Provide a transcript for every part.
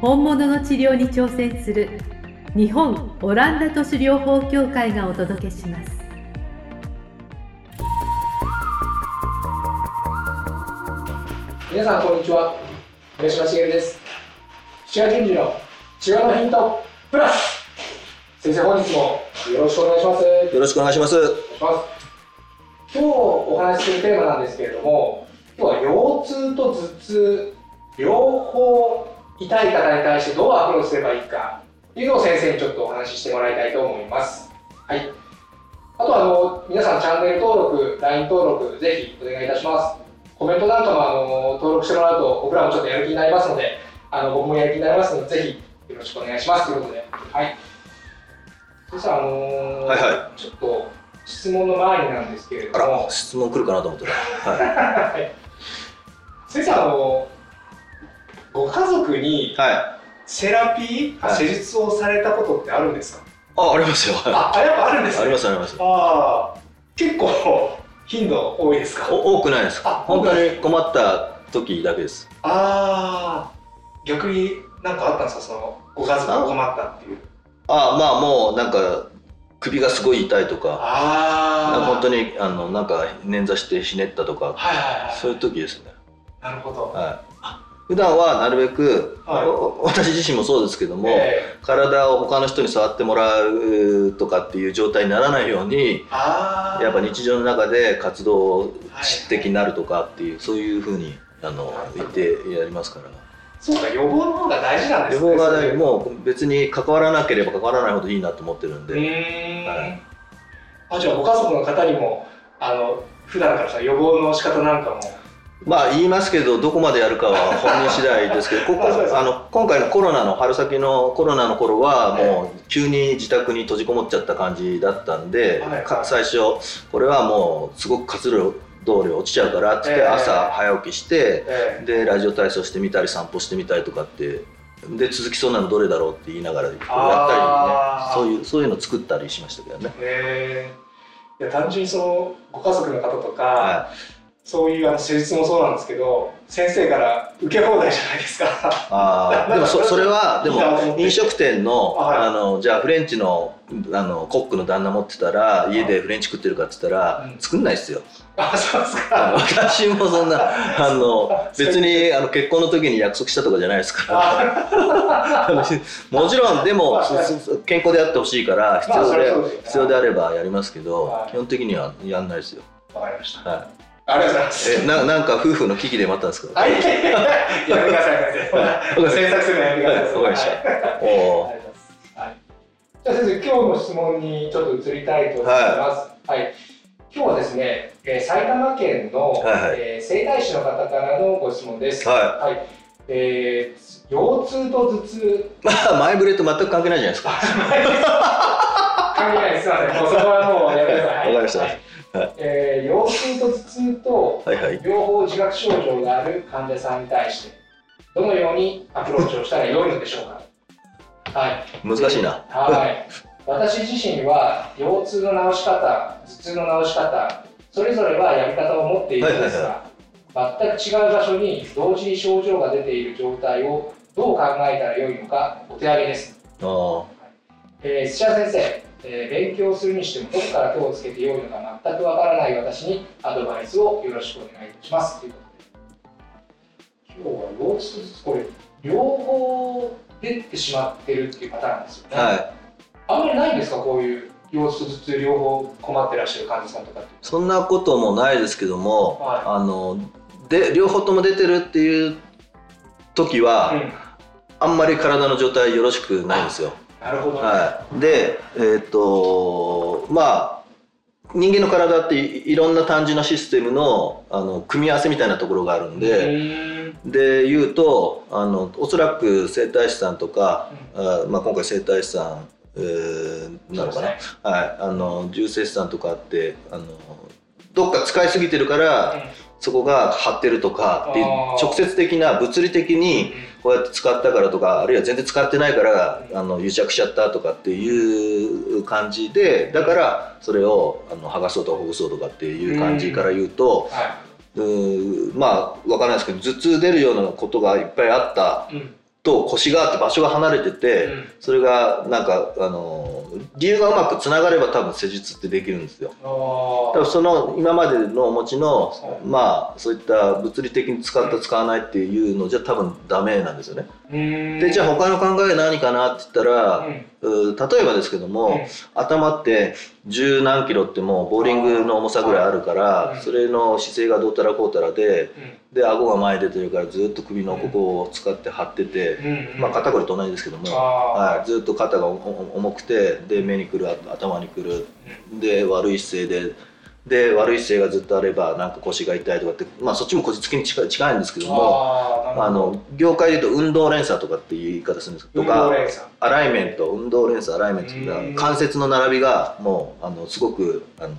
本物の治療に挑戦する日本オランダ都市療法協会がお届けします。皆さんこんにちは。上島茂です。土屋順次の治療のヒントプラス。先生本日もよろしくお願いします。よろしくお願いします。お願いします。今日お話しするテーマなんですけれども今日は腰痛と頭痛両方痛い方に対してどうアプローチすればいいかというのを先生にちょっとお話ししてもらいたいと思います。はい。あとはあの皆さんチャンネル登録 LINE 登録ぜひお願いいたします。コメントなんかもあの登録してもらうと僕らもちょっとやる気になりますのであの僕もやる気になりますのでぜひよろしくお願いします。ということで。はい。先生あのーはいはちょっと質問の前になんですけれあども。ら、質問来るかなと思ったら。はい。先生あのご家族にはい。セラピー、はい施術をされたことってあるんですか？あ、ありますよ。はああやっぱあるんでい。すねありますあります。ああ結構頻度多いですか？お多くないですあ。本当に困った時だけです。ああ逆に何かあったんですか？そのご家族が困ったっていうあ、まあもうなんか首がすごい痛いとか、ああ本当ににあのなんか捻挫してひねったとか、はいはいはいそういう時ですね。なるほど、はい。普段はなるべく、はい。お私自身もそうですけども、ええ。体を他の人に触ってもらうとかっていう状態にならないように、やっぱ日常の中で活動はい知的になるとかっていう、そういうふうにあの言ってやりますから。そうか予防の方が大事なんですね予防がねそういうもう別に関わらなければ関わらないほどいいなと思ってるんうで、はい。あじゃあご家族の方にもあの普段からさ予防の仕方なんかもまあ言いますけどどこまでやるかは本人次第ですけどここあの今回のコロナの春先のコロナの頃はええもう急に自宅に閉じこもっちゃった感じだったんで、はいか最初これはもうすごく活動量落ちちゃうからっつってええ。朝早起きして、えでラジオ体操してみたり散歩してみたりとかってで続きそうなのどれだろうって言いながらやったりねそういうそういうの作ったりしましたけどね。えー、いや単純にそのご家族の方とか、はそういうあの施術もそうなんですけど先生から受け放題じゃないですか。あーでもそ それはでも飲食店のはい。あのじゃあフレンチのあのコックの旦那持ってたら家でフレンチ食ってるかって言ったらうん。作んないですよ。あそうですか。私もそんな あの別にあの結婚の時に約束したとかじゃないですから。もちろんでも健康であってほしいから必要で必要であればやりますけどはい。基本的にはやんないですよ。わかりました。はありがとうございます。い。えななんか夫婦の危機でもあったんですか？はい。やめてください先生。詮索するのやめてください。わかりました。はい。おありがとうございますはい。じゃあ先生今日の質問にちょっと移りたいと思います。はい、今日はですね、えー埼玉県の、はいはい。えー整体師の方からのご質問です。ははい、えー腰痛と頭痛。ま あ前触れと全く関係ないじゃないですか。関係ない。ですすいません。もうそこはもうやめてください。わかりました。はいはいえー腰痛と頭痛と。両方自覚症状がある患者さんに対してどのようにアプローチをしたらよいのでしょうか？はい難しいな。はい。私自身は腰痛の治し方、頭痛の治し方、それぞれはやり方を持っているんですが、全く違う場所に同時に症状が出ている状態をどう考えたらよいのかお手上げです。あーえー土屋先生、えー勉強するにしてもどこから手をつけてよいのか全くわからない私にアドバイスをよろしくお願いいたします。ということで、今日は腰痛と頭痛、これ両方出てしまってるっていうパターンですよね。はい。あんまりないんですか？こういう腰痛頭痛両方困ってらっしゃる患者さんとかってそんなこともないですけども、はいあので両方とも出てるっていう時は、うんあんまり体の状態よろしくないんですよ。なるほど、はい。で、えっ、とまあ人間の体っていいろんな単純なシステムのあの組み合わせみたいなところがあるんで、で言うとあのおそらく整体師さんとか、あまあ、今回整体師さん、えーなのかな、そうではい、あの重生師さんとかってあのどっか使いすぎてるから、そこが張ってるとかっていうあー直接的な物理的にこうやって使ったからとかあるいは全然使ってないからあの癒着しちゃったとかっていう感じでだからそれをあの剥がそうとかほぐそうとかっていう感じから言うと、はうーまあわからないですけど頭痛出るようなことがいっぱいあったと腰があって場所が離れてて、うん。それがなんかあの理由がうまくつながれば多分施術ってできるんですよ。あ多分その今までのお持ちのまあそういった物理的に使った使わないっていうのじゃ多分ダメなんですよね。ーでじゃあ他の考え何かなって言ったら、うん例えばですけども、うん頭って十何キロってもうボーリングの重さぐらいあるから、うん。それの姿勢がどうたらこうたらでうん。で顎が前に出てるからずっと首のここを使って張ってて、うん。まあ肩こりと同じですけども、あはい、ずっと肩が重くてで目にくるあ頭にくる。で悪い姿勢でで悪い姿勢がずっとあればなんか腰が痛いとかって、まあ、そっちも腰つきに近い近いんですけーどもああの業界で言うと運動連鎖とかっていう言い方するんですとかアライメント運動連鎖アライメントっていうのはうん。関節の並びがもうあのすごくあの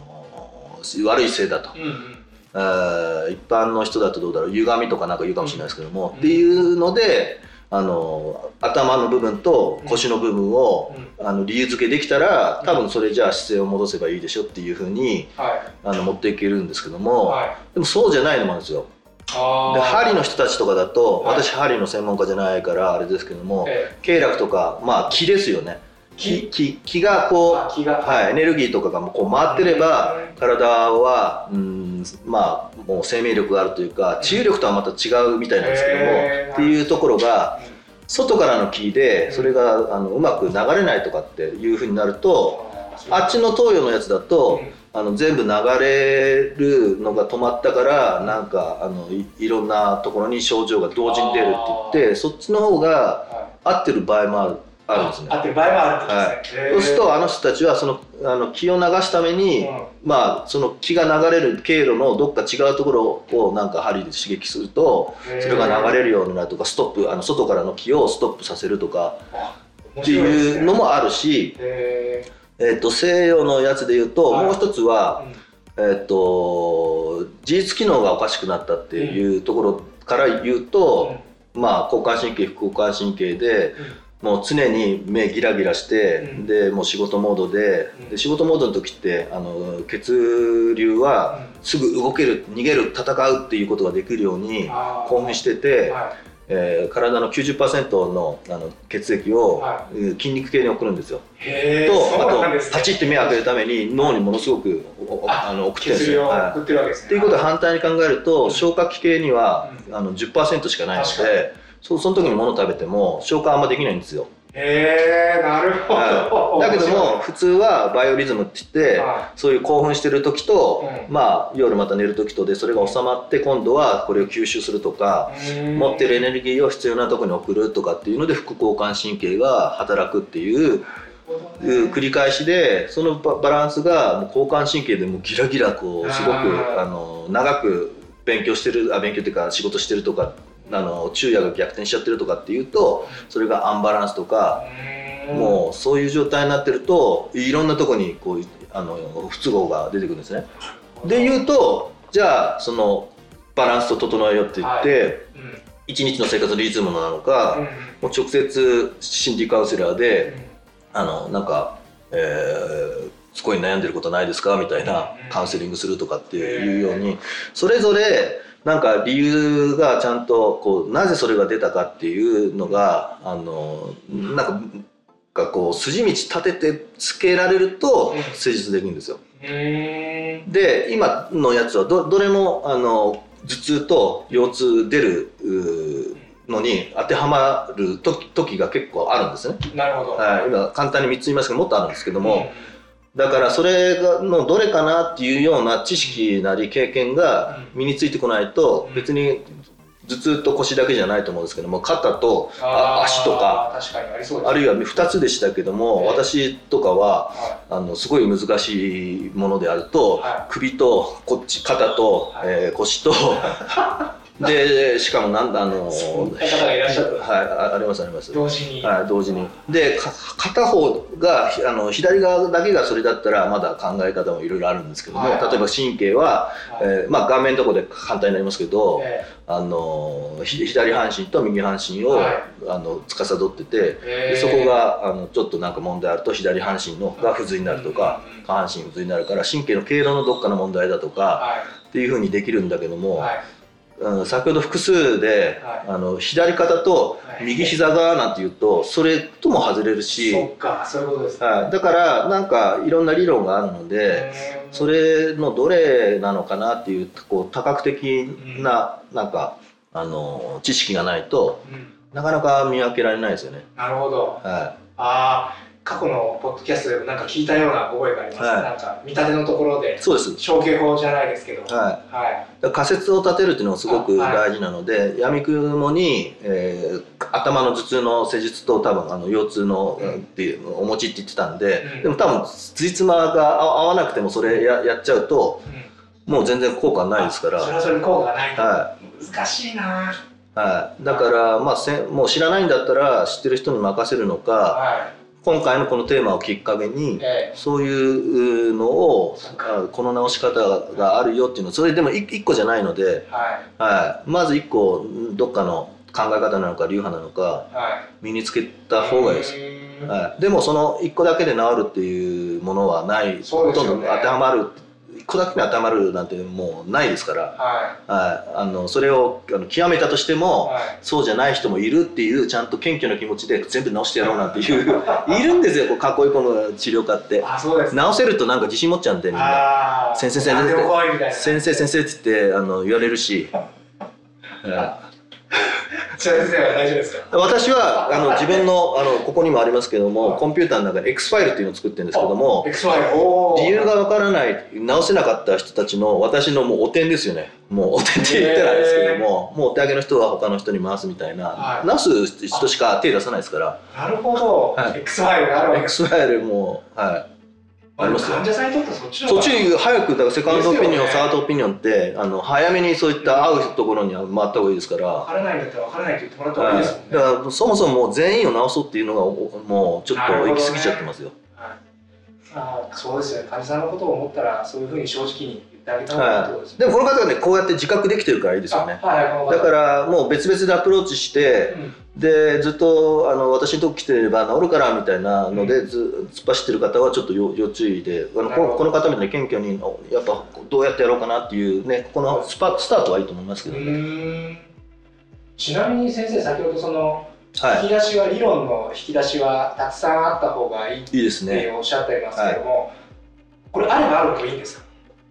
悪い姿勢だと。うんうん一般の人だとどうだろう歪みとかなんか言うかもしれないですけども、うん。っていうのであの頭の部分と腰の部分を、あの理由付けできたら多分それじゃあ姿勢を戻せばいいでしょっていうふうにはい。あの持っていけるんですけども、はい。でもそうじゃないのもあるんですよ。あで針の人たちとかだと、はい。私針の専門家じゃないからあれですけども、え経絡とかまあ気ですよね。気？気気がこうはい、エネルギーとかがもうこう回ってればうん体はうんまあもう生命力があるというか治癒力とはまた違うみたいなんですけども、っていうところがうん。外からの気でうんそれがあのうまく流れないとかっていうふうになるとああっちの東洋のやつだと、あの全部流れるのが止まったからなんかあのいいろんなところに症状が同時に出るって言ってそっちの方がは合ってる場合もあるあるんですね。い合ってる場合もあるってことですね。へーそうするとあの人たちはそのあの気を流すために、うん。まあその気が流れる経路のどっか違うところをなんか針で刺激するとそれが流れるようになるとかストップあの外からの気をストップさせるとかっていうのもあるし、へえー、と西洋のやつで言うと、はい。もう一つはー、うん。えー、と自律機能がおかしくなったっていうところから言うと、まあ交感神経副交感神経でもう常に目ギラギラして、うん。でもう仕事モードで,、うん。で仕事モードの時ってあの血流はすぐ動ける逃げる戦うっていうことができるように興奮してて、はえー体の90%のあの血液を、はえー筋肉系に送るんですよ。とあですね。とパチッて目を開けるために脳にものすごくああの送ってるんですよ。はい。送ってるわけですね。っていうことは反対に考えると、うん消化器系には、うあの10%しかないのでそうその時に物食べても消化あんまできないんですよ。へえなるほど。はい。だけども普通はバイオリズムって言って、はそういう興奮してる時と、うん。まあ夜また寝る時とでそれが収まって今度はこれを吸収するとか、持ってるエネルギーを必要なところに送るとかっていうので副交感神経が働くっていう繰り返しでそのババランスがもう交感神経でもうギラギラこうすごくあの長く勉強してるあ勉強っていうか仕事してるとかあの昼夜が逆転しちゃってるとかっていうとそれがアンバランスとかもうそういう状態になってるといろんんなとこにこうあの不都合が出てくるんですね。で言うとじゃあそのバランスを整えようって言って、うん。一日の生活リズムなのか、うん。もう直接心理カウンセラーで、あのなんか、えーすごい悩んでることないですか？みたいなうん。カウンセリングするとかっていうようにそれぞれなんか理由がちゃんとこうなぜそれが出たかっていうのがあのなんかがこう筋道立ててつけられるとうん施術できるんですよ。うんで今のやつはどどれもあの頭痛と腰痛出るのに当てはまる時時が結構あるんですね。なるほどはい、今簡単に3つ言いますけどもっとあるんですけども、だからそれがのどれかなっていうような知識なり経験が身についてこないとうん。別に頭痛と腰だけじゃないと思うんですけども肩とあ足とか確かにあるいは2つでしたけども、ええ。私とかははあのすごい難しいものであると、は首とこっち肩と、はい。えー腰と でしかもなんだあのいそんな方がいらっしゃる。はいあありますあります。同時に、はい、同時に。でか片方がひあの左側だけがそれだったらまだ考え方もいろいろあるんですけども、はい。例えば神経は、はい。えーまあ、顔面のところで簡単になりますけど、えあのひ左半身と右半身を、はい。あの司っててえ。でそこがあのちょっとなんか問題あると左半身のが不随になるとかうん。下半身不随になるから神経の経路のどっかの問題だとかはっていうふうにできるんだけどいも、はいうん先ほど複数で、はい。あの左肩と右膝側なんていうとそれとも外れるし、そっかそういうことですね、はい、だからなんかいろんな理論があるので、うんそれのどれなのかなっていうこう多角的ななんかあの知識がないとうん。なかなか見分けられないですよね。なるほど。はああ過去のポッドキャストでもなんか聞いたような覚えがあります、はい。なんか見立てのところでい、そうです。象形法じゃないですけど。はい。はい。仮説を立てるっていうのがすごく大事なので、闇雲に、えー頭の頭痛の施術と多分あの腰痛の、うんっていうお持ちって言ってたんで、うん。でも多分つじつまが合合わなくてもそれややっちゃうとうん。もう全然効果ないですから。それはそれに効果がないと、は難しいな。はい、だから、まあ、せんもう知らないんだったら知ってる人に任せるのかは今回のこのテーマをきっかけにそういうのをこの直し方があるよっていうのそれでも1個じゃないので、えはい。はい、まず1個どっかの考え方なのか流派なのかはい。身につけた方がいいです、はい、でもその1個だけで治るっていうものはない、ほとんど当てはまる1個だけに当てはまるなんてもうないですから、ははい、あのそれをあの極めたとしていも、はい。そうじゃない人もいるっていうちゃんと謙虚な気持ちで全部直してやろうなんていう いるんですよこう囲い込む治療家って。あそうです直せるとなんか自信持っちゃうんでみんな。先生先生先生先生って言ってあの言われるし、私はあの自分のあのここにもありますけどもコンピューターの中で X ファイルっていうのを作ってるんですけども理由がわからない直せなかった人たちの私のもうお点ですよね。もうお点って言ってないですけどももうお手上げの人は他の人に回すみたいな、はい。直す人しか手出さないですから。なるほど、はい。X ファイルがあるわけです X ファイルもはいありますよ。患者さんにとってそっちのそっち早くだからセカンドオピニオン、ねサードオピニオンってあの早めにそういった合うところには回った方がいいですから、分からないんだったら分からないって言ってもらった方がいいですもんね、だからそもそも全員を治そうっていうのがおもうちょっと行き過ぎちゃってますよ。はい、あーそうですよね。患者さんのことを思ったらそういうふうに正直に言ってあげた方がいいってことですはい、でもこの方はねこうやって自覚できてるからいいですよね。あはいだからもう別々でアプローチしてうん。でずっとあの私のとこ来てれば治るからみたいなのでず突っ走ってる方はちょっと要要注意であのここの方みたいに謙虚におやっぱどうやってやろうかなっていうねここのスパスタートはいいと思いますけうどね。ちなみに先生先ほどそのは引き出しは理論の引き出しはたくさんあった方がいいっい、いいですてね。おっしゃっていますけども、これあればあるほどいいんですか？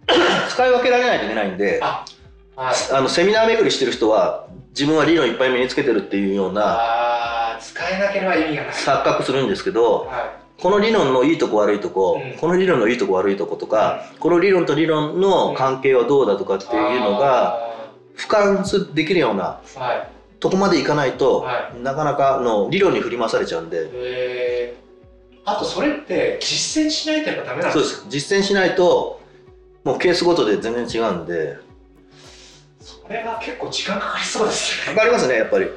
使い分けられないといけないんであのセミナー巡りしてる人は自分は理論いっぱい身につけてるっていうような使えなければ意味がない。錯覚するんですけどはこの理論のいいとこ悪いとこ、うん。この理論のいいとこ悪いとことか、この理論と理論の関係はどうだとかっていいうのが俯瞰できるようなとこまでいかないと、はなかなかの理論に振り回されちゃうんで、えー、あとそれって実践しないとやっぱダメなんそうでですす。実践しないともうケースごとで全然違うんで。それは結構時間かかりそうですね。かかりますねやっぱり。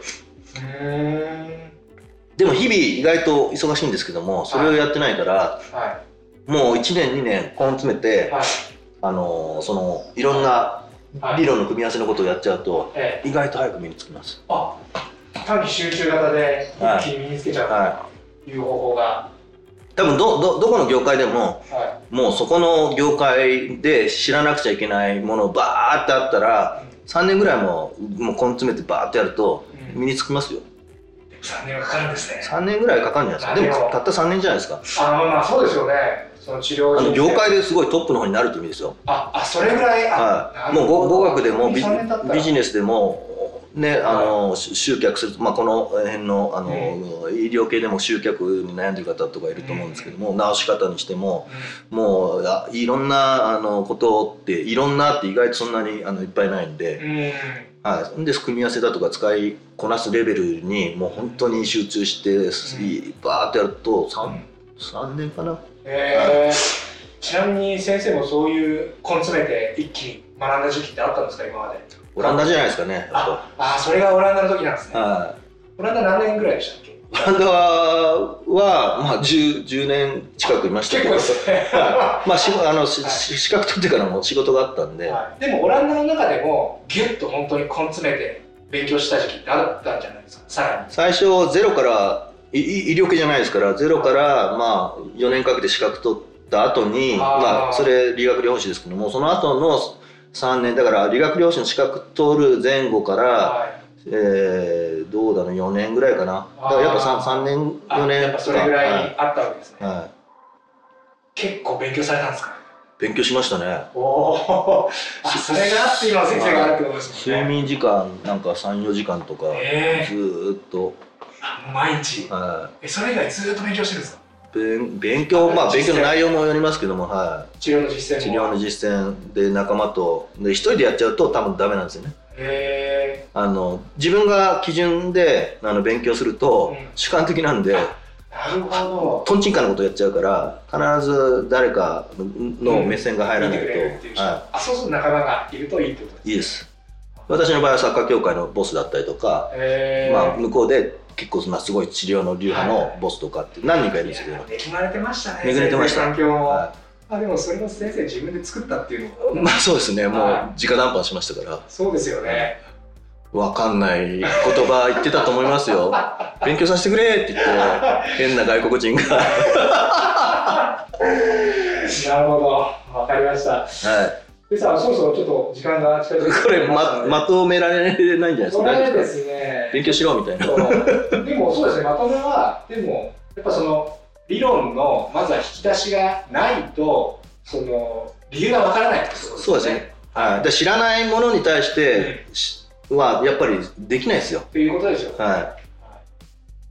でも日々意外と忙しいんですけどもそれをやってないから、はもう1年2年根詰めて、いはい。あのそのいろんなはい。理論の組み合わせのことをやっちゃうとええ。意外と早く身につきます。あ単に集中型で一気に身につけちゃうはとい。う方法が。い、多分どどどこの業界でもはもうそこの業界で知らなくちゃいけないものバーってあったら3年ぐらいももう根詰めてバーってやるとい、うん、身につきますよ。3年はかかるんですね。3年ぐらいかかるんじゃないですか。でもたった3年じゃないですか。あまあまあそうですよね。その治療あの業界ですごいトップの方になるって意味ですよ。ああそれぐらい？はい、もう語語学でもビジ3年経ったら。ビジネスでもね、あのし集客する、まあ、この辺のあの、医療系でも集客に悩んでる方とかいると思うんですけども、治し方にしてももうあいろんなあのことっていろんなって意外とそんなにあのいっぱいないんで、うん、うんはい、で組み合わせだとか使いこなすレベルにもう本当に集中して、バーッとやると 3, 3年かな？えー、ちなみに先生もそういう根詰めて一気に学んだ時期ってあったんですか今まで？オランダじゃないですかね。ああそれがオランダの時なんですね、はオランダ何年ぐらいでしたっけ？オランダは、まあ、10, 10年近くいましたけど。まあ、しあのし資格取ってからも仕事があったんで、はい。でもオランダの中でもギュッと本当に根詰めて勉強した時期ってあったんじゃないですか？さらに。最初ゼロからいい医療系じゃないですからゼロからまあ4年かけて資格取った後にまあそれ理学療法士ですけどもその後の3年だから理学療法士の資格取る前後から、はい。えー、どうだろう4年ぐらいかな。だからやっぱ 3, 3年あ4年。それぐらいあったわけですね、はい、はい結構勉強されたんですか？勉強しましたね。おおあそれがあって今の先生があるってことですね。睡眠時間なんか34時間とかえずーっと、あ毎日。はえそれ以外ずっと勉強してるんですか？い、勉勉強まあ勉強の内容もよりますけどもはい。治療の実践も。治療の実践で仲間とで一人でやっちゃうと多分ダメなんですよね。へあの自分が基準であの勉強するとうん。主観的なんで、えなるほとんちんかなことやっちゃうから必ず誰かの目線が入らないと、見てくれるっていあそうすると仲間がいるといいってことですい、いいです私の場合はサッカー協会のボスだったりとか、まあ、向こうで結構まあすごい治療の流派のボスとかって何人かいるんですけど、恵まれてましたね。恵まれてました。環境も、はあでもそれも先生自分で作ったっていうのもまあそうですね。もうは直談判しましたから。そうですよね。わかんない言葉言ってたと思いますよ。勉強させてくれって言って変な外国人が。は なるほど。わかりました。いでさそろそろちょっと時間が近づいてきこれまままとめられないんじゃないですそかれですね。勉強しろみたいな。でもそうですねまとめはでもやっぱその理論のまずは引き出しがないとその理由がわからない。ってことそうですね。はい、で知らないものに対してしはやっぱりできないですよ。ということですよねは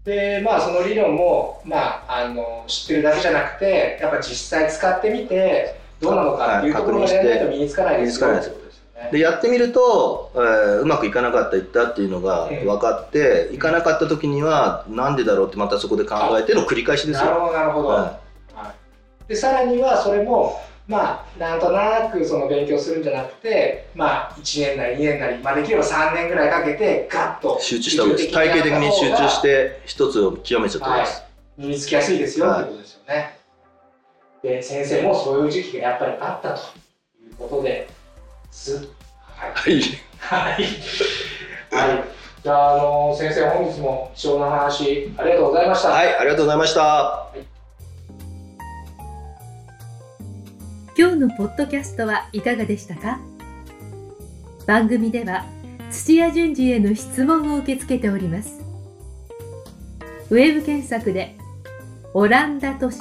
でまあその理論も、まあ、あの知ってるだけじゃなくてやっぱ実際使ってみてどうなのかっていうところまでやらないと身につかないですよ身につかないでやってみると、えーうまくいかなかったいったっていうのが分かって、いかなかった時にはなんでだろうってまたそこで考えての繰り返しですよ、なるほどなるほど、ははい。でさらにはそれもまあなんとなくその勉強するんじゃなくてまあ1年なり2年なり、まあ、できれば3年ぐらいかけてガッとい、集中した方がいい。です体系的に集中して一つを極めちゃった方がいい。です、身につきやすいですよ、はいってことですよねで先生もそういう時期がやっぱりあったということですはいはいはい。はい。じゃあ、あの先生、本日も貴重な話、ありがとうございました。はい、ありがとうございました。今日のポッドキャストはいかがでしたか？番組では土屋順次への質問を受け付けておりますウェブ検索で「オランダ都市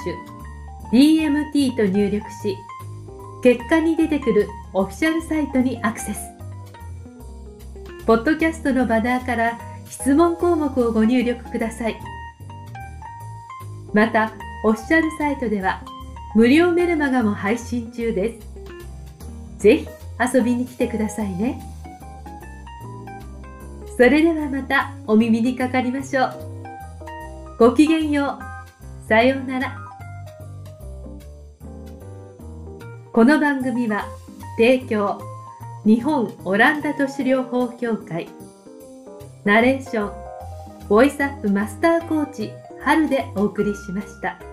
DMT」と入力し結果に出てくるオフィシャルサイトにアクセスポッドキャストのバナーから質問項目をご入力くださいまたオフィシャルサイトでは無料メルマガも配信中です。ぜひ遊びに来てくださいね。それではまたお耳にかかりましょう。ごきげんよう。さようなら。この番組は提供日本オランダ都市療法協会ナレーションボイスアップマスターコーチ春でお送りしました。